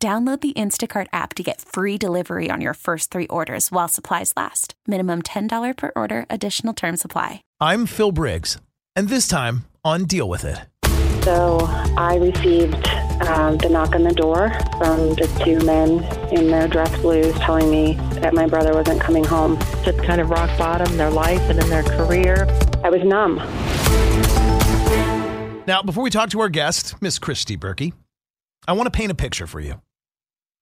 Download the Instacart app to get free delivery on your first three orders while supplies last. Minimum $10 per order, additional term supply. I'm Phil Briggs, and this time on Deal With It. So I received um, the knock on the door from the two men in their dress blues telling me that my brother wasn't coming home. Just kind of rock bottom their life and in their career. I was numb. Now, before we talk to our guest, Miss Christy Berkey, I want to paint a picture for you.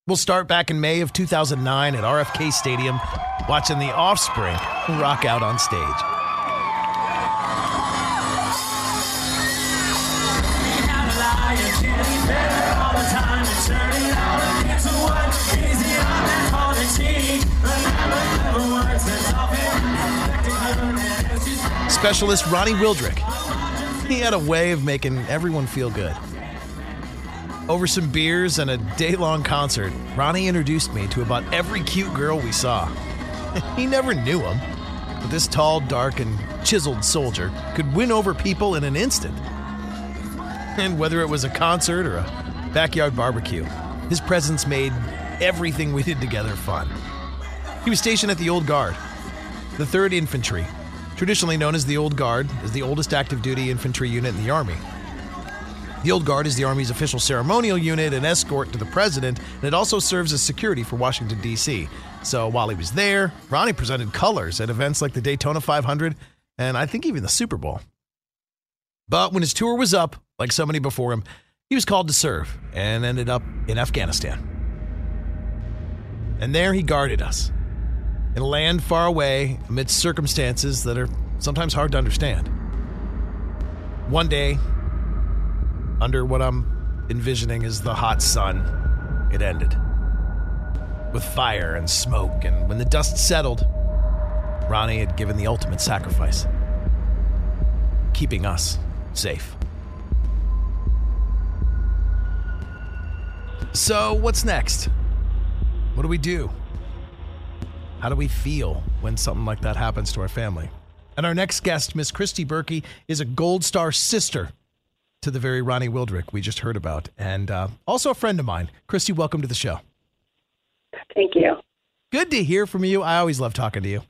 We'll start back in May of 2009 at RFK Stadium, watching the Offspring rock out on stage. Specialist Ronnie Wildrick. He had a way of making everyone feel good. Over some beers and a day long concert, Ronnie introduced me to about every cute girl we saw. he never knew them, but this tall, dark, and chiseled soldier could win over people in an instant. And whether it was a concert or a backyard barbecue, his presence made everything we did together fun. He was stationed at the Old Guard, the 3rd Infantry, traditionally known as the Old Guard, is the oldest active duty infantry unit in the Army. The Old Guard is the Army's official ceremonial unit and escort to the president, and it also serves as security for Washington, D.C. So while he was there, Ronnie presented colors at events like the Daytona 500 and I think even the Super Bowl. But when his tour was up, like so many before him, he was called to serve and ended up in Afghanistan. And there he guarded us in a land far away amidst circumstances that are sometimes hard to understand. One day, under what I'm envisioning is the hot sun, it ended. With fire and smoke, and when the dust settled, Ronnie had given the ultimate sacrifice keeping us safe. So, what's next? What do we do? How do we feel when something like that happens to our family? And our next guest, Miss Christy Berkey, is a Gold Star sister to the very Ronnie Wildrick we just heard about, and uh, also a friend of mine. Christy, welcome to the show. Thank you. Good to hear from you. I always love talking to you.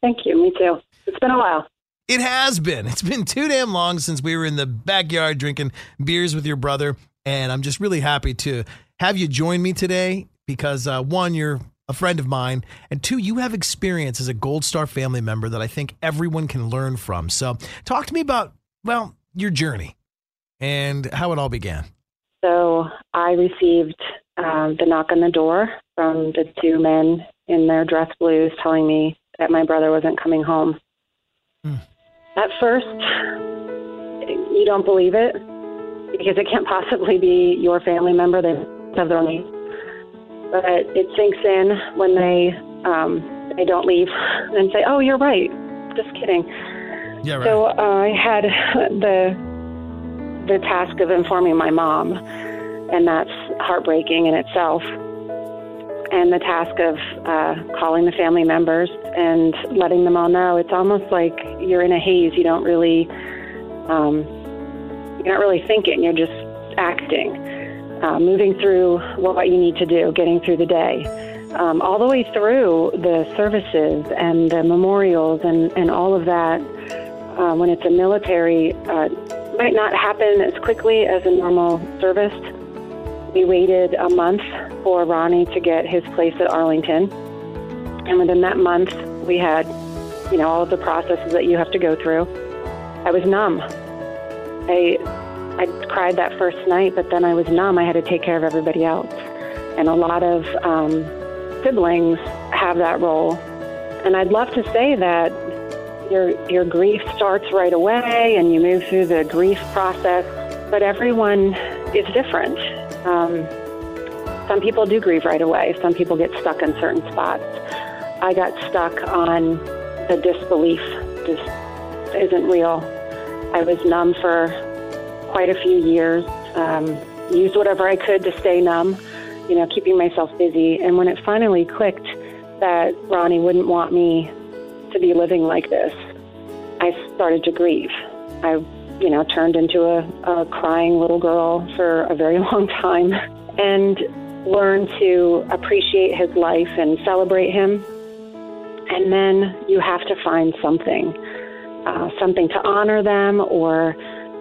Thank you. Me too. It's been a while. It has been. It's been too damn long since we were in the backyard drinking beers with your brother, and I'm just really happy to have you join me today because uh, one, you're a friend of mine, and two, you have experience as a Gold Star family member that I think everyone can learn from. So, talk to me about well your journey and how it all began. So I received um, the knock on the door from the two men in their dress blues telling me that my brother wasn't coming home. Hmm. At first, you don't believe it because it can't possibly be your family member. They have their own needs. But it sinks in when they um, they don't leave and say, "Oh, you're right." Just kidding. Yeah, right. So uh, I had the the task of informing my mom, and that's heartbreaking in itself. And the task of uh, calling the family members and letting them all know. It's almost like you're in a haze. You don't really, um, you're not really thinking. You're just acting, uh, moving through what you need to do, getting through the day. Um, all the way through the services and the memorials and, and all of that. Uh, when it's a military uh, might not happen as quickly as a normal service. We waited a month for Ronnie to get his place at Arlington. And within that month, we had, you know, all of the processes that you have to go through. I was numb. I, I cried that first night, but then I was numb. I had to take care of everybody else. And a lot of um, siblings have that role. And I'd love to say that your your grief starts right away and you move through the grief process but everyone is different um, some people do grieve right away. Some people get stuck in certain spots. I got stuck on the disbelief. This isn't real. I was numb for quite a few years. Um, used whatever I could to stay numb, you know, keeping myself busy. And when it finally clicked that Ronnie wouldn't want me to be living like this, I started to grieve. I, you know, turned into a, a crying little girl for a very long time and learned to appreciate his life and celebrate him. And then you have to find something, uh, something to honor them or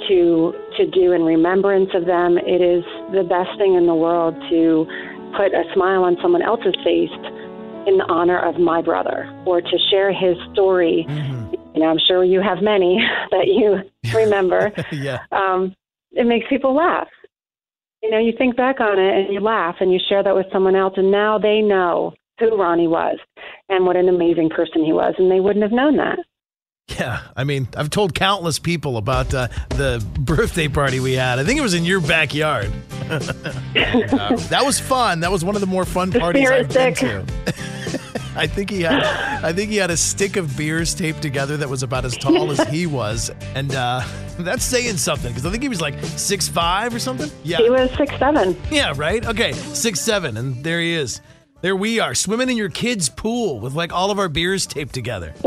to to do in remembrance of them. It is the best thing in the world to put a smile on someone else's face in the honor of my brother or to share his story. Mm-hmm. You know, I'm sure you have many that you remember. yeah. Um, it makes people laugh. You know, you think back on it and you laugh and you share that with someone else, and now they know who Ronnie was and what an amazing person he was, and they wouldn't have known that. Yeah, I mean, I've told countless people about uh, the birthday party we had. I think it was in your backyard. uh, that was fun. That was one of the more fun parties I've been to. I think he had, I think he had a stick of beers taped together that was about as tall as he was, and uh, that's saying something because I think he was like six five or something. Yeah, he was six seven. Yeah, right. Okay, six seven, and there he is. There we are, swimming in your kids' pool with like all of our beers taped together.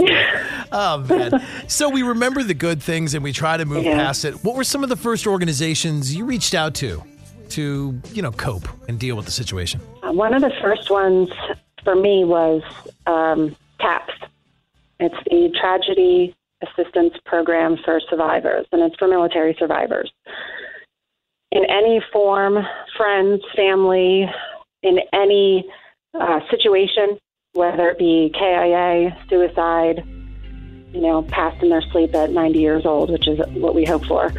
oh man! So we remember the good things and we try to move yeah. past it. What were some of the first organizations you reached out to to you know cope and deal with the situation? Uh, one of the first ones for me was um, TAPS. It's the Tragedy Assistance Program for Survivors, and it's for military survivors. In any form, friends, family, in any uh, situation, whether it be KIA, suicide, you know, passed in their sleep at 90 years old, which is what we hope for.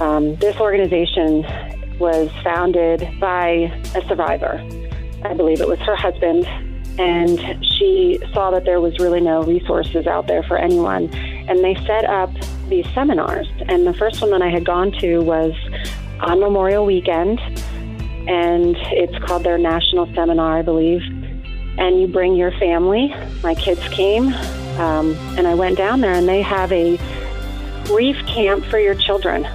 Um, this organization was founded by a survivor. I believe it was her husband, and she saw that there was really no resources out there for anyone. And they set up these seminars. And the first one that I had gone to was on Memorial Weekend and it's called their national seminar, I believe. And you bring your family. My kids came, um, and I went down there, and they have a grief camp for your children.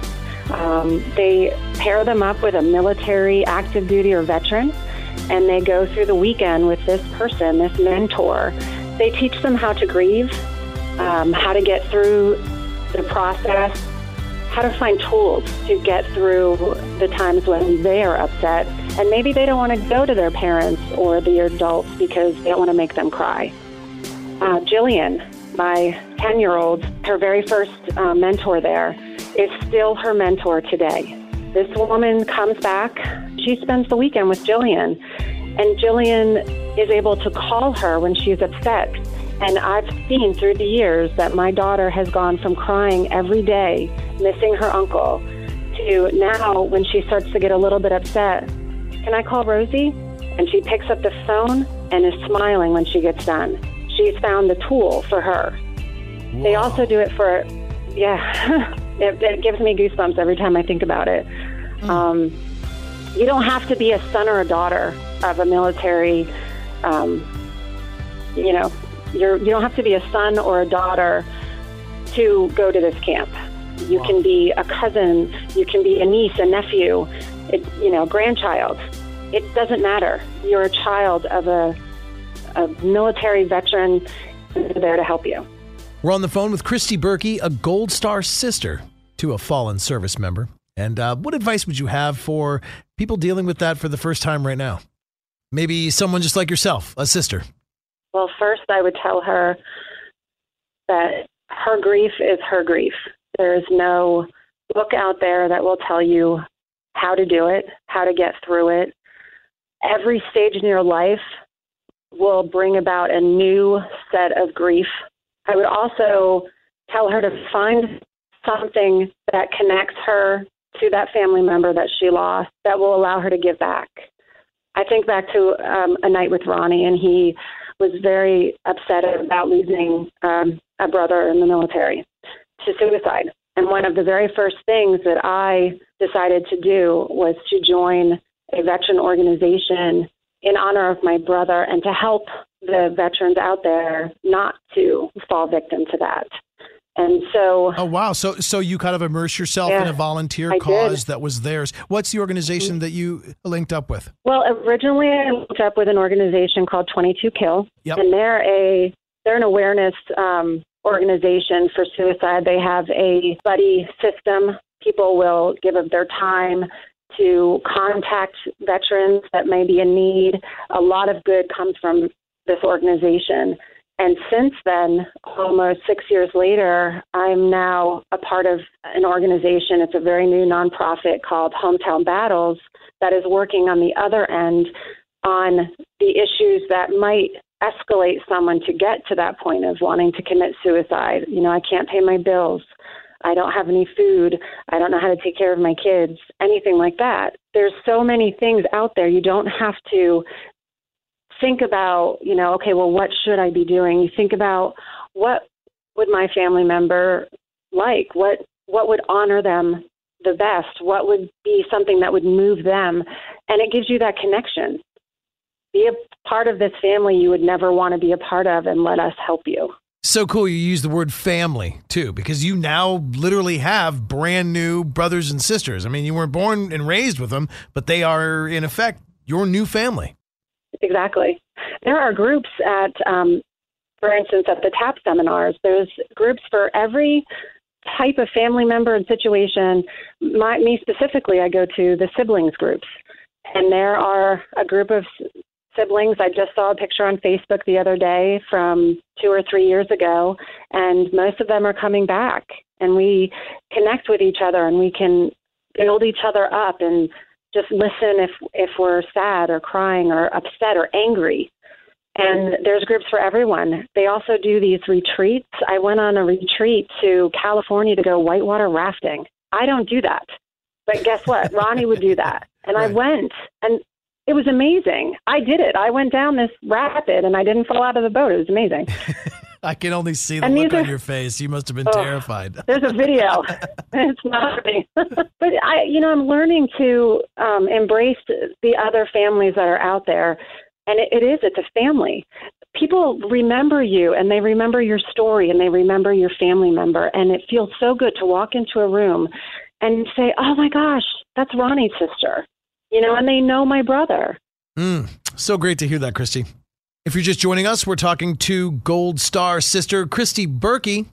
Um, they pair them up with a military, active duty, or veteran, and they go through the weekend with this person, this mentor. They teach them how to grieve, um, how to get through the process, how to find tools to get through the times when they are upset. And maybe they don't want to go to their parents or the adults because they don't want to make them cry. Uh, Jillian, my 10 year old, her very first uh, mentor there, is still her mentor today. This woman comes back. She spends the weekend with Jillian, and Jillian is able to call her when she's upset. And I've seen through the years that my daughter has gone from crying every day missing her uncle to now when she starts to get a little bit upset, can I call Rosie? And she picks up the phone and is smiling when she gets done. She's found the tool for her. Whoa. They also do it for, yeah, it, it, gives me goosebumps every time I think about it. Mm. Um, you don't have to be a son or a daughter of a military, um, you know, you're, you don't have to be a son or a daughter to go to this camp. You wow. can be a cousin. You can be a niece, a nephew, it, you know, grandchild. It doesn't matter. You're a child of a, a military veteran. there to help you. We're on the phone with Christy Berkey, a Gold Star sister to a fallen service member. And uh, what advice would you have for people dealing with that for the first time right now? Maybe someone just like yourself, a sister. Well, first, I would tell her that her grief is her grief. There is no book out there that will tell you how to do it, how to get through it. Every stage in your life will bring about a new set of grief. I would also tell her to find something that connects her to that family member that she lost that will allow her to give back. I think back to um, a night with Ronnie, and he was very upset about losing um, a brother in the military to suicide. And one of the very first things that I decided to do was to join a veteran organization in honor of my brother and to help the veterans out there not to fall victim to that. And so, oh wow! So, so you kind of immerse yourself Yeah, in a volunteer I cause did. that was theirs. What's the organization that you linked up with? well, originally I linked up with an organization called 22 Kill, Yep. and they're a they're an awareness um, organization for suicide. They have a buddy system. People will give of their time to contact veterans that may be in need. A lot of good comes from this organization. And since then, almost six years later, I'm now a part of an organization. It's a very new nonprofit called Hometown Battles that is working on the other end on the issues that might escalate someone to get to that point of wanting to commit suicide. You know, I can't pay my bills. I don't have any food. I don't know how to take care of my kids, anything like that. There's so many things out there. You don't have to think about, you know, okay, well, what should I be doing? You think about what would my family member like? What what would honor them the best? What would be something that would move them? And it gives you that connection. Be a part of this family you would never want to be a part of and let us help you. So cool you use the word family too, because you now literally have brand new brothers and sisters. I mean, you weren't born and raised with them, but they are in effect your new family. Exactly. There are groups at, um, for instance, at the TAP seminars, there's groups for every type of family member and situation. My, me specifically, I go to the siblings groups. And there are a group of siblings. I just saw a picture on Facebook the other day from two or three years ago, and most of them are coming back. And we connect with each other and we can build each other up and just listen if if we're sad or crying or upset or angry. And there's groups for everyone. They also do these retreats. I went on a retreat to California to go whitewater rafting. I don't do that. But guess what? Ronnie would do that. And I went and it was amazing. I did it. I went down this rapid and I didn't fall out of the boat. It was amazing. I can only see the And look these on your face. You must have been Oh. terrified. There's a video. it's not me. but I, you know, I'm learning to um, embrace the other families that are out there, and it, it is. It's a family. People remember you, and they remember your story, and they remember your family member, and it feels so good to walk into a room and say, "Oh my gosh, that's Ronnie's sister," you know, and they know my brother. Mm, so great to hear that, Christy. If you're just joining us, we're talking to Gold Star sister Christy Berkey,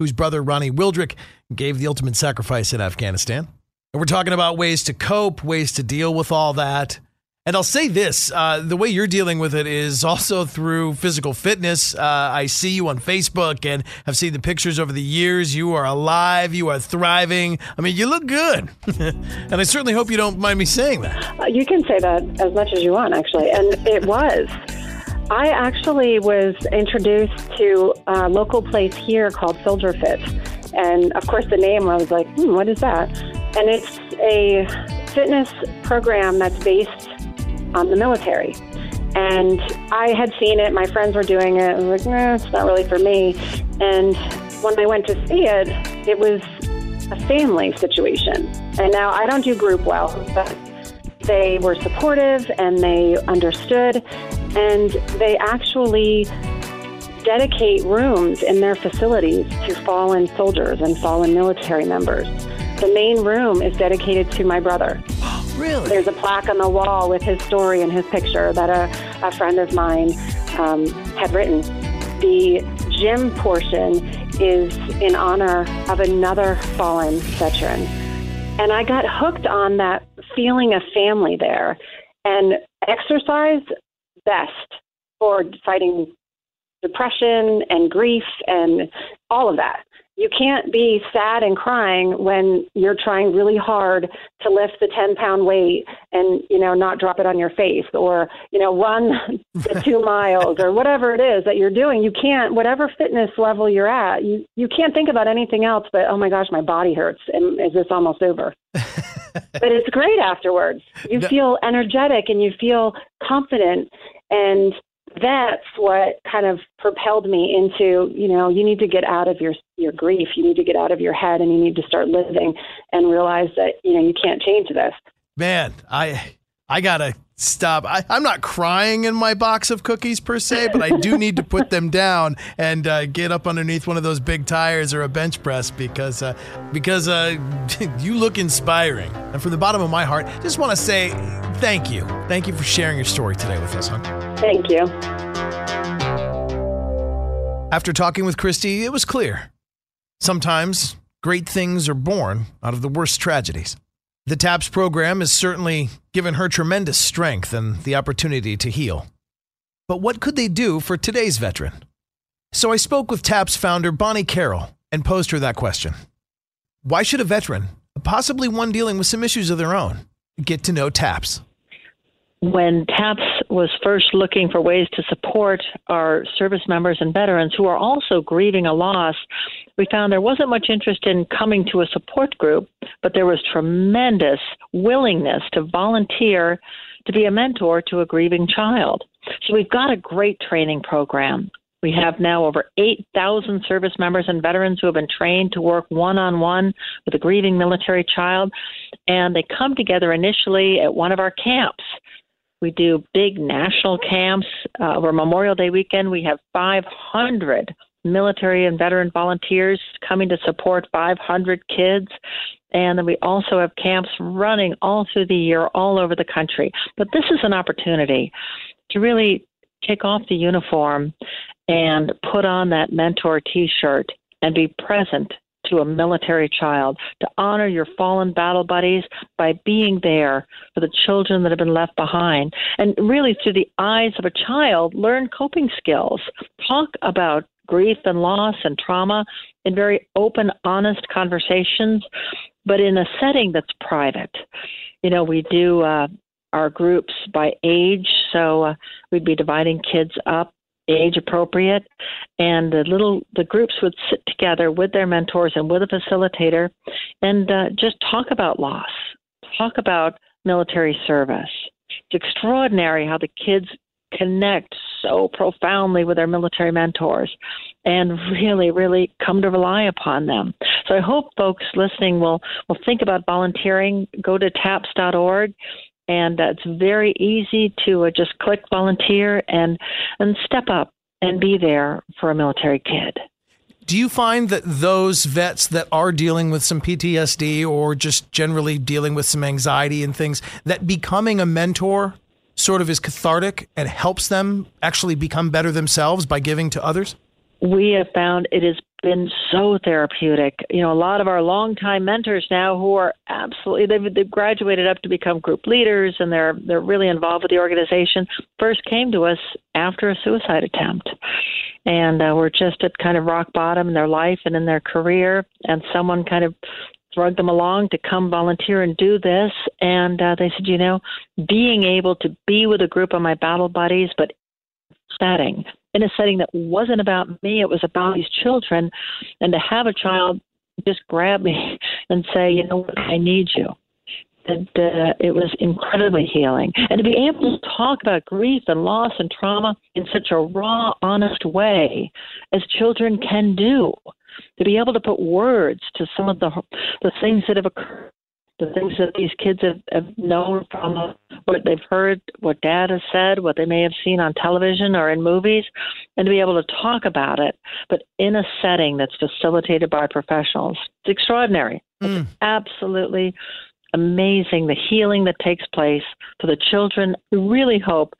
whose brother Ronnie Wildrick gave the ultimate sacrifice in Afghanistan. And we're talking about ways to cope, ways to deal with all that. And I'll say this uh, the way you're dealing with it is also through physical fitness. Uh, I see you on Facebook and have seen the pictures over the years. You are alive, you are thriving. I mean, you look good. and I certainly hope you don't mind me saying that. Uh, You can say that as much as you want, actually. And it was. I actually was introduced to a local place here called Soldier Fit. And of course, the name, I was like, hmm, what is that? And it's a fitness program that's based on the military. And I had seen it, my friends were doing it. I was like, nah, it's not really for me. And when I went to see it, it was a family situation. And now I don't do group well, but they were supportive and they understood, and they actually dedicate rooms in their facilities to fallen soldiers and fallen military members. The main room is dedicated to my brother. Really? There's a plaque on the wall with his story and his picture that a, a friend of mine um, had written. The gym portion is in honor of another fallen veteran. And I got hooked on that feeling of family there. And exercise, best for fighting depression and grief and all of that. You can't be sad and crying when you're trying really hard to lift the 10 pound weight and, you know, not drop it on your face or, you know, run the two miles or whatever it is that you're doing. You can't, whatever fitness level you're at, you, you can't think about anything else but, oh my gosh, my body hurts. And is this almost over? but it's great afterwards. You No. feel energetic and you feel confident. And that's what kind of propelled me into, you know, you need to get out of your your grief. You need to get out of your head and you need to start living and realize that, you know, you can't change this. Man, I I gotta stop. I, am not crying in my box of cookies per se, but I do need to put them down and uh, get up underneath one of those big tires or a bench press because uh, because uh, you look inspiring. And from the bottom of my heart, just want to say thank you. Thank you for sharing your story today with us, hon. Thank you. After talking with Christy, it was clear. Sometimes great things are born out of the worst tragedies. The TAPS program has certainly given her tremendous strength and the opportunity to heal. But what could they do for today's veteran? So I spoke with TAPS founder Bonnie Carroll and posed her that question. Why should a veteran, possibly one dealing with some issues of their own, get to know TAPS? When TAPS was first looking for ways to support our service members and veterans who are also grieving a loss, we found there wasn't much interest in coming to a support group, but there was tremendous willingness to volunteer to be a mentor to a grieving child. So we've got a great training program. We have now over 8,000 service members and veterans who have been trained to work one on one with a grieving military child. And they come together initially at one of our camps. We do big national camps. Uh, over Memorial Day weekend, we have 500 military and veteran volunteers coming to support 500 kids. And then we also have camps running all through the year, all over the country. But this is an opportunity to really take off the uniform and put on that mentor t shirt and be present to a military child, to honor your fallen battle buddies by being there for the children that have been left behind. And really, through the eyes of a child, learn coping skills. Talk about grief and loss and trauma in very open, honest conversations, but in a setting that's private. You know, we do uh, our groups by age, so uh, we'd be dividing kids up age appropriate and the little the groups would sit together with their mentors and with a facilitator and uh, just talk about loss talk about military service it's extraordinary how the kids connect so profoundly with their military mentors and really, really come to rely upon them. So I hope folks listening will, will think about volunteering. Go to taps.org and uh, it's very easy to uh, just click volunteer and and step up and be there for a military kid. Do you find that those vets that are dealing with some PTSD or just generally dealing with some anxiety and things that becoming a mentor sort of is cathartic and helps them actually become better themselves by giving to others? We have found it has been so therapeutic. You know, a lot of our longtime mentors now who are absolutely they've, they've graduated up to become group leaders and they're they're really involved with the organization. First came to us after a suicide attempt, and uh, we're just at kind of rock bottom in their life and in their career, and someone kind of drug them along to come volunteer and do this. And uh, they said, you know, being able to be with a group of my battle buddies, but setting in a setting that wasn't about me, it was about these children, and to have a child just grab me and say, you know what, I need you. That uh, it was incredibly healing, and to be able to talk about grief and loss and trauma in such a raw, honest way as children can do to be able to put words to some of the the things that have occurred, the things that these kids have, have known from what they've heard, what dad has said, what they may have seen on television or in movies, and to be able to talk about it, but in a setting that's facilitated by professionals. It's extraordinary. Mm. It's absolutely amazing the healing that takes place for the children. We really hope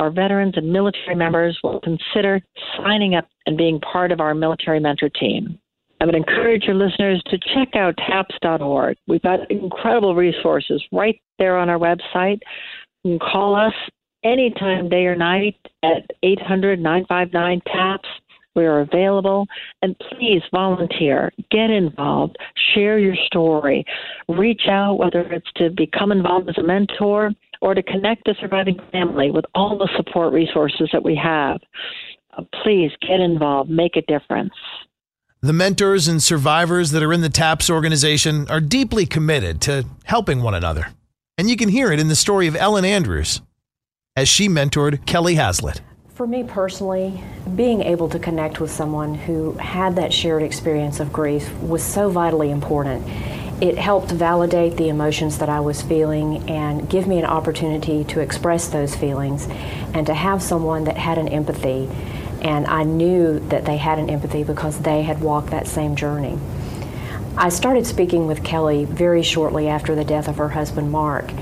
our veterans and military members will consider signing up and being part of our military mentor team. I would encourage your listeners to check out taps.org. We've got incredible resources right there on our website. You can call us anytime, day or night, at 800 959 TAPS. We are available. And please volunteer, get involved, share your story, reach out, whether it's to become involved as a mentor or to connect a surviving family with all the support resources that we have. Uh, please get involved, make a difference. The mentors and survivors that are in the TAPS organization are deeply committed to helping one another. And you can hear it in the story of Ellen Andrews as she mentored Kelly Haslett. For me personally, being able to connect with someone who had that shared experience of grief was so vitally important. It helped validate the emotions that I was feeling and give me an opportunity to express those feelings and to have someone that had an empathy. And I knew that they had an empathy because they had walked that same journey. I started speaking with Kelly very shortly after the death of her husband, Mark.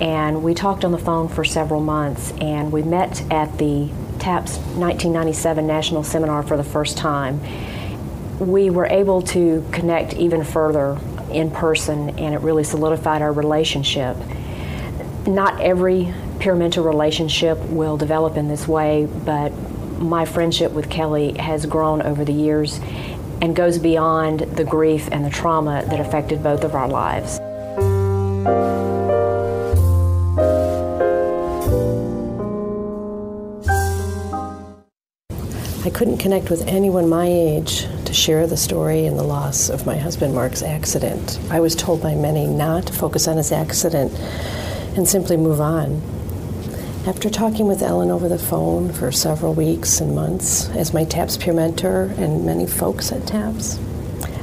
And we talked on the phone for several months, and we met at the TAPS 1997 National Seminar for the first time. We were able to connect even further in person, and it really solidified our relationship. Not every peer mentor relationship will develop in this way, but my friendship with Kelly has grown over the years and goes beyond the grief and the trauma that affected both of our lives. I couldn't connect with anyone my age to share the story and the loss of my husband Mark's accident. I was told by many not to focus on his accident and simply move on. After talking with Ellen over the phone for several weeks and months as my TAPS peer mentor and many folks at TAPS,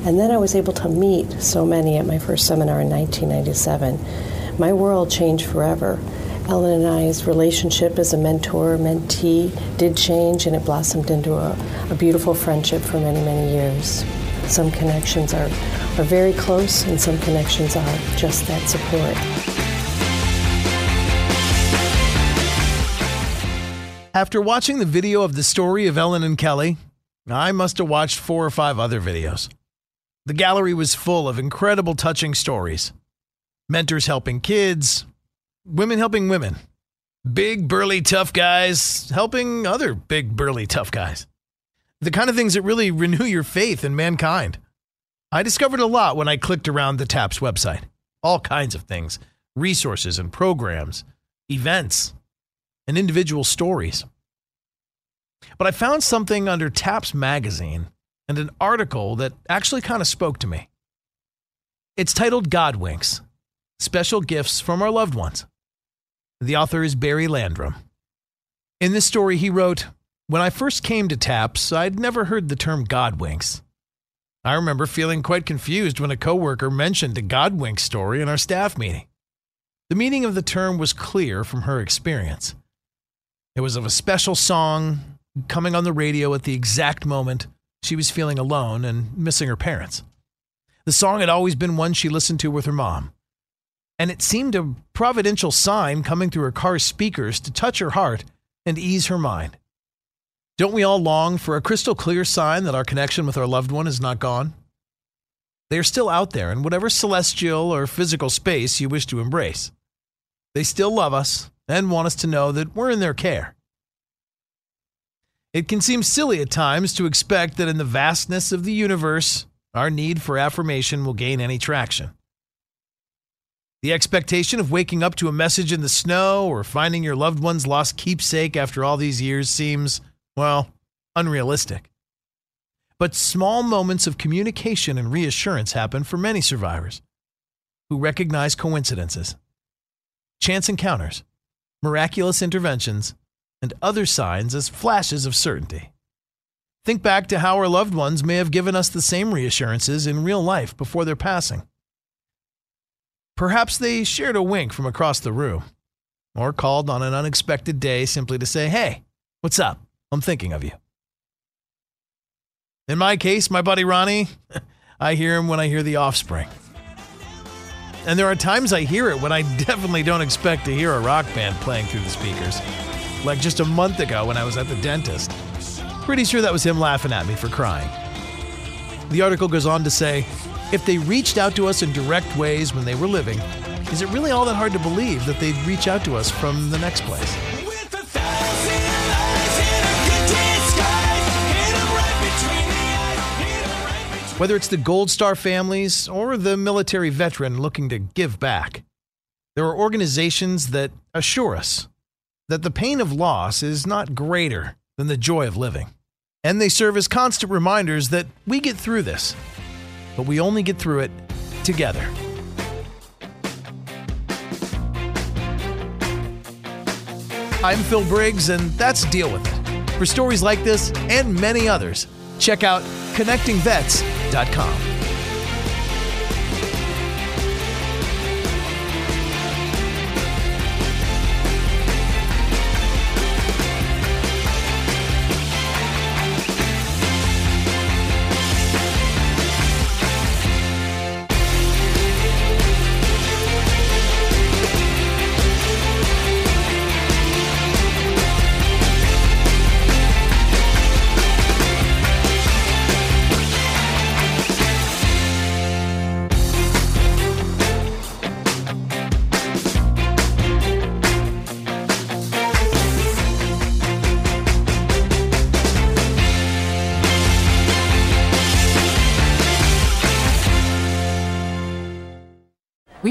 and then I was able to meet so many at my first seminar in 1997, my world changed forever. Ellen and I's relationship as a mentor mentee did change and it blossomed into a, a, beautiful friendship for many, many years. Some connections are, are very close, and some connections are just that support. After watching the video of the story of Ellen and Kelly, I must have watched four or five other videos. The gallery was full of incredible, touching stories mentors helping kids, women helping women, big, burly, tough guys helping other big, burly, tough guys. The kind of things that really renew your faith in mankind. I discovered a lot when I clicked around the TAPS website. All kinds of things resources and programs, events, and individual stories. But I found something under TAPS magazine and an article that actually kind of spoke to me. It's titled God Winks Special Gifts from Our Loved Ones. The author is Barry Landrum. In this story, he wrote When I first came to TAPS, I'd never heard the term God winks. I remember feeling quite confused when a coworker mentioned a God wink story in our staff meeting. The meaning of the term was clear from her experience. It was of a special song coming on the radio at the exact moment she was feeling alone and missing her parents. The song had always been one she listened to with her mom and it seemed a providential sign coming through her car's speakers to touch her heart and ease her mind. Don't we all long for a crystal clear sign that our connection with our loved one is not gone? They are still out there in whatever celestial or physical space you wish to embrace. They still love us and want us to know that we're in their care. It can seem silly at times to expect that in the vastness of the universe, our need for affirmation will gain any traction. The expectation of waking up to a message in the snow or finding your loved one's lost keepsake after all these years seems, well, unrealistic. But small moments of communication and reassurance happen for many survivors who recognize coincidences, chance encounters, miraculous interventions, and other signs as flashes of certainty. Think back to how our loved ones may have given us the same reassurances in real life before their passing. Perhaps they shared a wink from across the room, or called on an unexpected day simply to say, Hey, what's up? I'm thinking of you. In my case, my buddy Ronnie, I hear him when I hear the offspring. And there are times I hear it when I definitely don't expect to hear a rock band playing through the speakers. Like just a month ago when I was at the dentist. Pretty sure that was him laughing at me for crying. The article goes on to say if they reached out to us in direct ways when they were living, is it really all that hard to believe that they'd reach out to us from the next place? Whether it's the Gold Star families or the military veteran looking to give back, there are organizations that assure us that the pain of loss is not greater than the joy of living. And they serve as constant reminders that we get through this but we only get through it together. I'm Phil Briggs, and that's Deal With It. For stories like this and many others, check out connectingvets.com.